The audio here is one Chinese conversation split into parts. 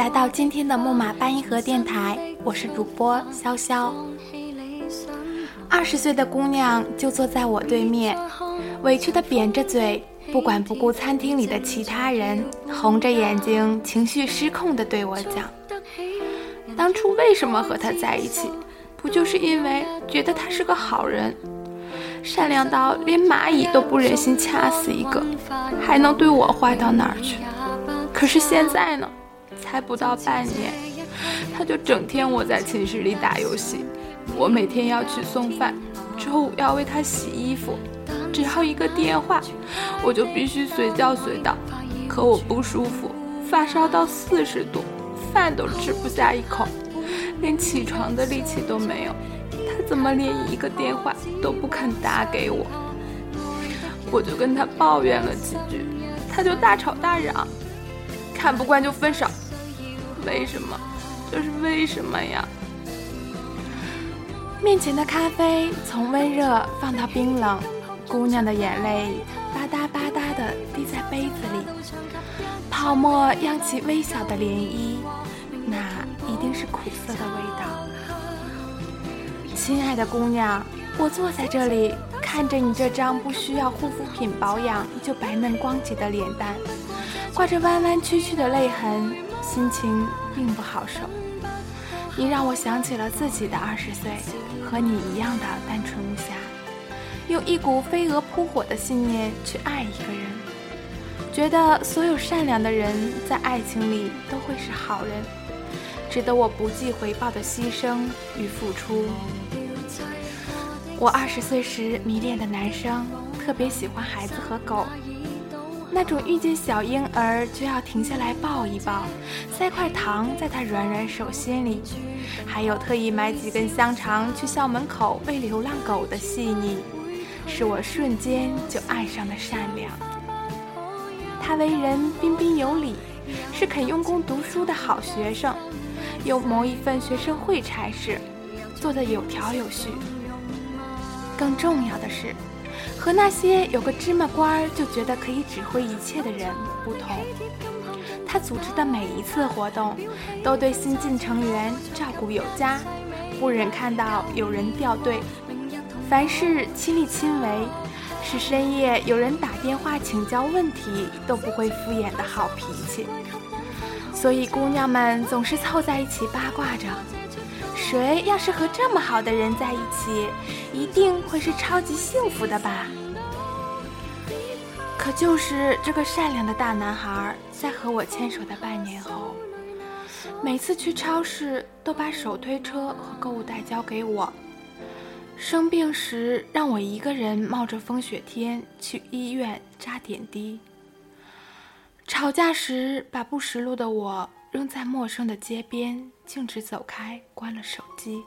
来到今天的木马八音盒电台，我是主播潇潇。二十岁的姑娘就坐在我对面，委屈的扁着嘴，不管不顾餐厅里的其他人，红着眼睛，情绪失控的对我讲：“当初为什么和他在一起？不就是因为觉得他是个好人，善良到连蚂蚁都不忍心掐死一个，还能对我坏到哪儿去？可是现在呢？”才不到半年，他就整天窝在寝室里打游戏。我每天要去送饭，周五要为他洗衣服，只要一个电话，我就必须随叫随到。可我不舒服，发烧到四十度，饭都吃不下一口，连起床的力气都没有。他怎么连一个电话都不肯打给我？我就跟他抱怨了几句，他就大吵大嚷，看不惯就分手。为什么？这是为什么呀？面前的咖啡从温热放到冰冷，姑娘的眼泪吧嗒吧嗒地滴在杯子里，泡沫漾起微小的涟漪，那一定是苦涩的味道。亲爱的姑娘，我坐在这里，看着你这张不需要护肤品保养就白嫩光洁的脸蛋，挂着弯弯曲曲的泪痕。心情并不好受，你让我想起了自己的二十岁，和你一样的单纯无瑕，用一股飞蛾扑火的信念去爱一个人，觉得所有善良的人在爱情里都会是好人，值得我不计回报的牺牲与付出。我二十岁时迷恋的男生，特别喜欢孩子和狗。那种遇见小婴儿就要停下来抱一抱，塞块糖在他软软手心里，还有特意买几根香肠去校门口喂流浪狗的细腻，是我瞬间就爱上的善良。他为人彬彬有礼，是肯用功读书的好学生，又谋一份学生会差事，做得有条有序。更重要的是。和那些有个芝麻官儿就觉得可以指挥一切的人不同，他组织的每一次活动，都对新进成员照顾有加，不忍看到有人掉队。凡事亲力亲为，是深夜有人打电话请教问题都不会敷衍的好脾气。所以姑娘们总是凑在一起八卦着，谁要是和这么好的人在一起。一定会是超级幸福的吧？可就是这个善良的大男孩，在和我牵手的半年后，每次去超市都把手推车和购物袋交给我。生病时让我一个人冒着风雪天去医院扎点滴。吵架时把不识路的我扔在陌生的街边，径直走开，关了手机。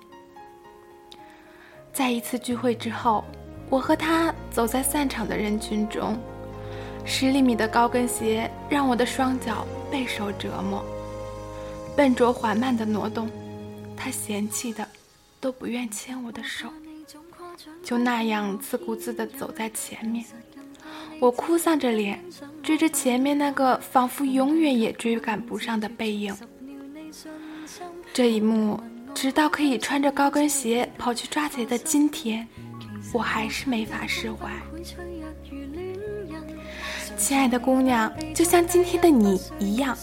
在一次聚会之后，我和他走在散场的人群中，十厘米的高跟鞋让我的双脚备受折磨，笨拙缓慢的挪动，他嫌弃的都不愿牵我的手，就那样自顾自地走在前面，我哭丧着脸追着前面那个仿佛永远也追赶不上的背影，这一幕。直到可以穿着高跟鞋跑去抓贼的今天，我还是没法释怀。亲爱的姑娘，就像今天的你一样，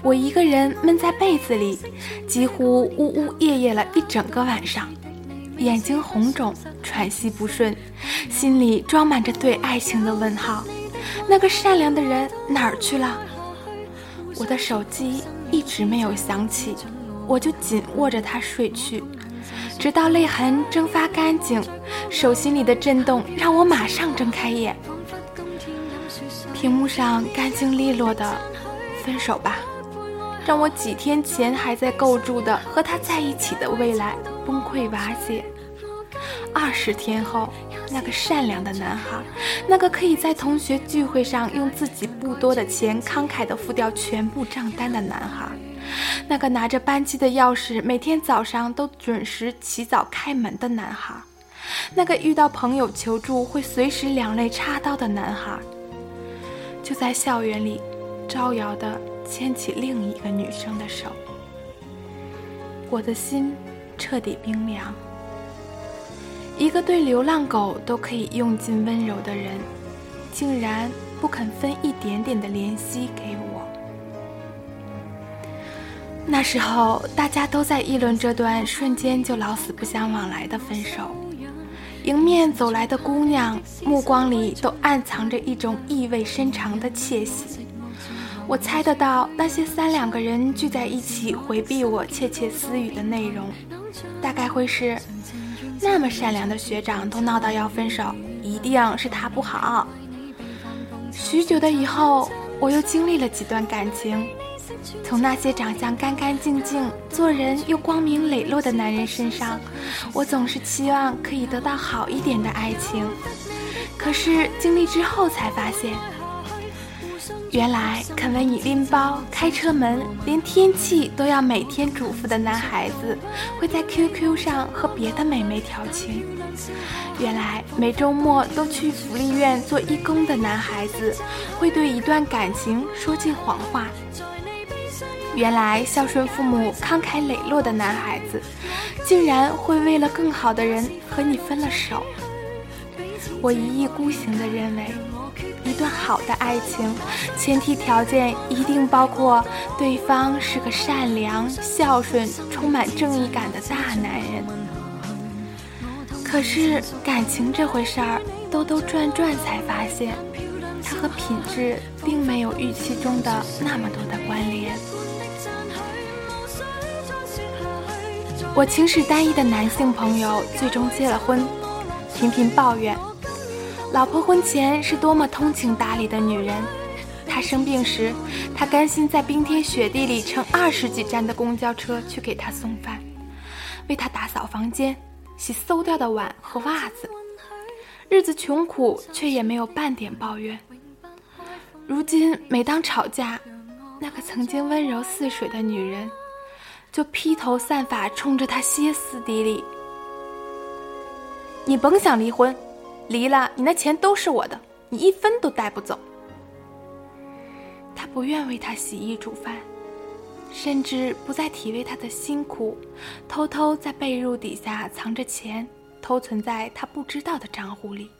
我一个人闷在被子里，几乎呜呜咽咽了一整个晚上，眼睛红肿，喘息不顺，心里装满着对爱情的问号。那个善良的人哪儿去了？我的手机一直没有响起。我就紧握着它睡去，直到泪痕蒸发干净，手心里的震动让我马上睁开眼。屏幕上干净利落的“分手吧”，让我几天前还在构筑的和他在一起的未来崩溃瓦解。二十天后，那个善良的男孩，那个可以在同学聚会上用自己不多的钱慷慨地付掉全部账单的男孩。那个拿着班级的钥匙，每天早上都准时起早开门的男孩，那个遇到朋友求助会随时两肋插刀的男孩，就在校园里招摇的牵起另一个女生的手，我的心彻底冰凉。一个对流浪狗都可以用尽温柔的人，竟然不肯分一点点的怜惜给我。那时候，大家都在议论这段瞬间就老死不相往来的分手。迎面走来的姑娘，目光里都暗藏着一种意味深长的窃喜。我猜得到，那些三两个人聚在一起回避我窃窃私语的内容，大概会是。那么善良的学长都闹到要分手，一定是他不好。许久的以后，我又经历了几段感情，从那些长相干干净净、做人又光明磊落的男人身上，我总是期望可以得到好一点的爱情。可是经历之后才发现。原来肯为你拎包、开车门，连天气都要每天嘱咐的男孩子，会在 QQ 上和别的美眉调情；原来每周末都去福利院做义工的男孩子，会对一段感情说尽谎话；原来孝顺父母、慷慨磊落的男孩子，竟然会为了更好的人和你分了手。我一意孤行地认为。一段好的爱情，前提条件一定包括对方是个善良、孝顺、充满正义感的大男人。可是感情这回事儿，兜兜转转才发现，它和品质并没有预期中的那么多的关联。我情史单一的男性朋友最终结了婚，频频抱怨。老婆婚前是多么通情达理的女人，她生病时，他甘心在冰天雪地里乘二十几站的公交车去给她送饭，为她打扫房间，洗馊掉的碗和袜子。日子穷苦，却也没有半点抱怨。如今每当吵架，那个曾经温柔似水的女人，就披头散发冲着他歇斯底里：“你甭想离婚！”离了，你那钱都是我的，你一分都带不走。他不愿为他洗衣煮饭，甚至不再体味他的辛苦，偷偷在被褥底下藏着钱，偷存在他不知道的账户里。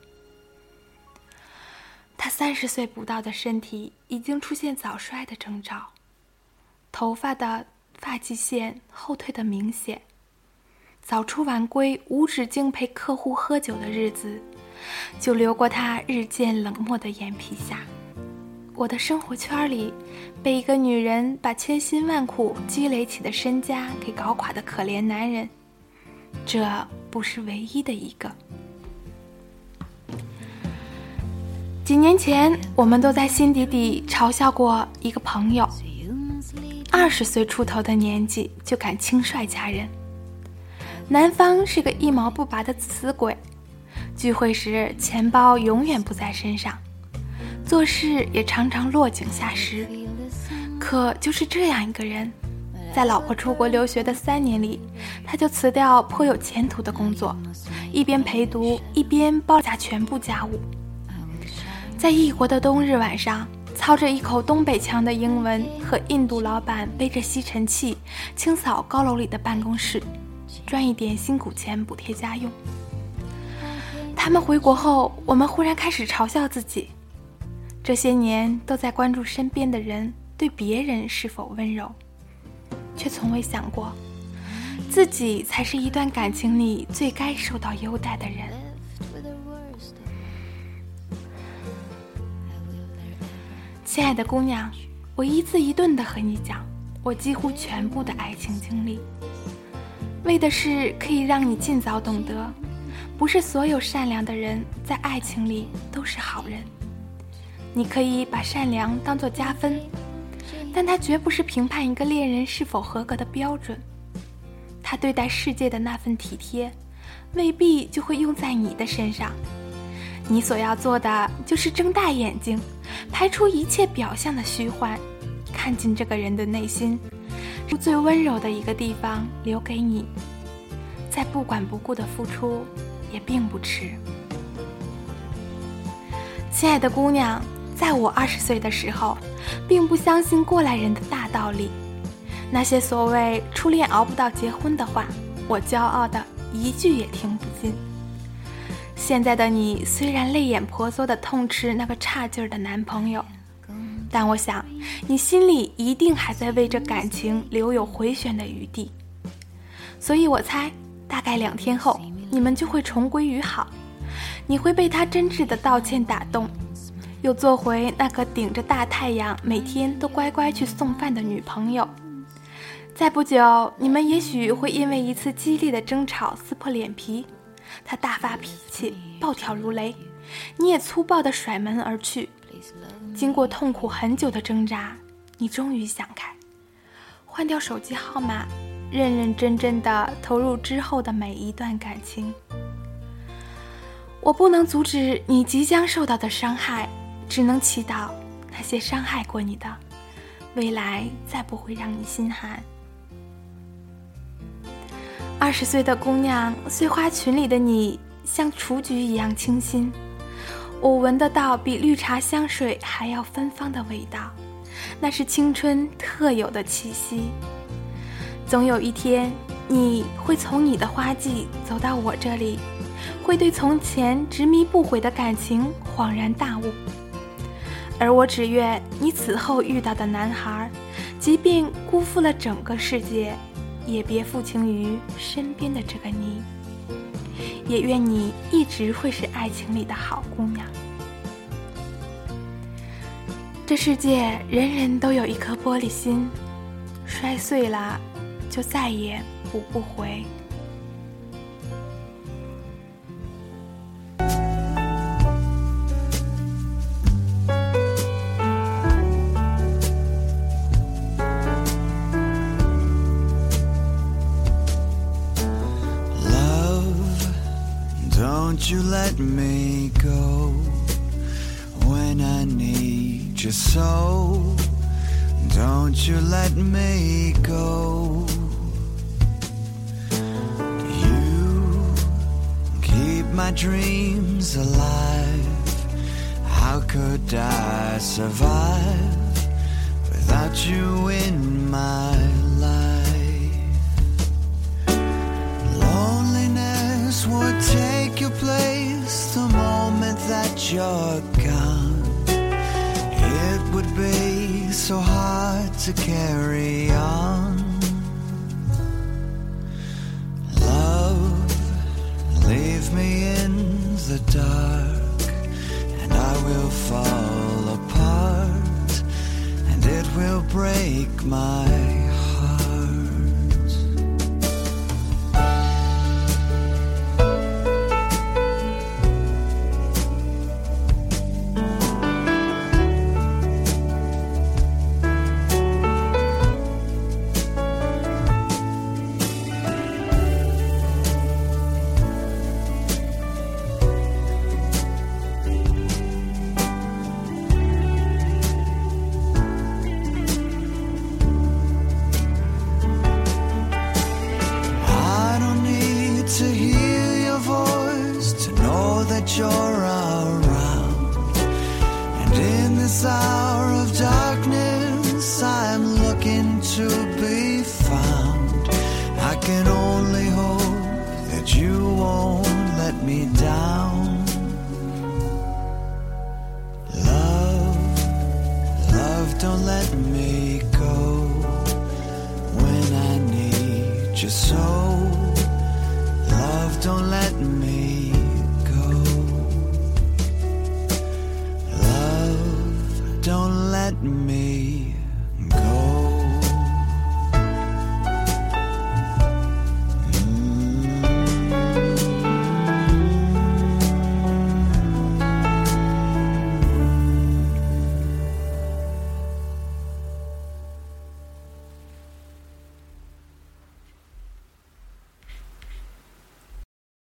他三十岁不到的身体已经出现早衰的征兆，头发的发际线后退的明显，早出晚归、无止境陪客户喝酒的日子。就流过他日渐冷漠的眼皮下。我的生活圈里，被一个女人把千辛万苦积累起的身家给搞垮的可怜男人，这不是唯一的一个。几年前，我们都在心底底嘲笑过一个朋友：二十岁出头的年纪就敢轻率嫁人，男方是个一毛不拔的死鬼。聚会时，钱包永远不在身上，做事也常常落井下石。可就是这样一个人，在老婆出国留学的三年里，他就辞掉颇有前途的工作，一边陪读，一边包下全部家务。在异国的冬日晚上，操着一口东北腔的英文，和印度老板背着吸尘器清扫高楼里的办公室，赚一点辛苦钱补贴家用。他们回国后，我们忽然开始嘲笑自己，这些年都在关注身边的人对别人是否温柔，却从未想过，自己才是一段感情里最该受到优待的人。亲爱的姑娘，我一字一顿的和你讲，我几乎全部的爱情经历，为的是可以让你尽早懂得。不是所有善良的人在爱情里都是好人。你可以把善良当作加分，但它绝不是评判一个恋人是否合格的标准。他对待世界的那份体贴，未必就会用在你的身上。你所要做的就是睁大眼睛，排除一切表象的虚幻，看进这个人的内心，最温柔的一个地方留给你，再不管不顾的付出。也并不迟，亲爱的姑娘，在我二十岁的时候，并不相信过来人的大道理，那些所谓初恋熬不到结婚的话，我骄傲的一句也听不进。现在的你虽然泪眼婆娑的痛斥那个差劲儿的男朋友，但我想你心里一定还在为这感情留有回旋的余地，所以我猜，大概两天后你们就会重归于好，你会被他真挚的道歉打动。又做回那个顶着大太阳，每天都乖乖去送饭的女朋友。再不久，你们也许会因为一次激烈的争吵撕破脸皮，他大发脾气，暴跳如雷，你也粗暴地甩门而去。经过痛苦很久的挣扎，你终于想开，换掉手机号码，认认真真的投入之后的每一段感情。我不能阻止你即将受到的伤害。只能祈祷那些伤害过你的，未来再不会让你心寒。二十岁的姑娘，碎花裙里的你像雏菊一样清新，我闻得到比绿茶香水还要芬芳的味道，那是青春特有的气息。总有一天，你会从你的花季走到我这里，会对从前执迷不悔的感情恍然大悟。而我只愿你此后遇到的男孩，即便辜负了整个世界，也别负情于身边的这个你。也愿你一直会是爱情里的好姑娘。这世界人人都有一颗玻璃心，摔碎了，就再也补不回。you let me go when I need you so? Don't you let me go. dreams alive. How could I survive without you in my life? Loneliness would take your place the moment that you're gone. It would be so hard to carry on. dinosaur me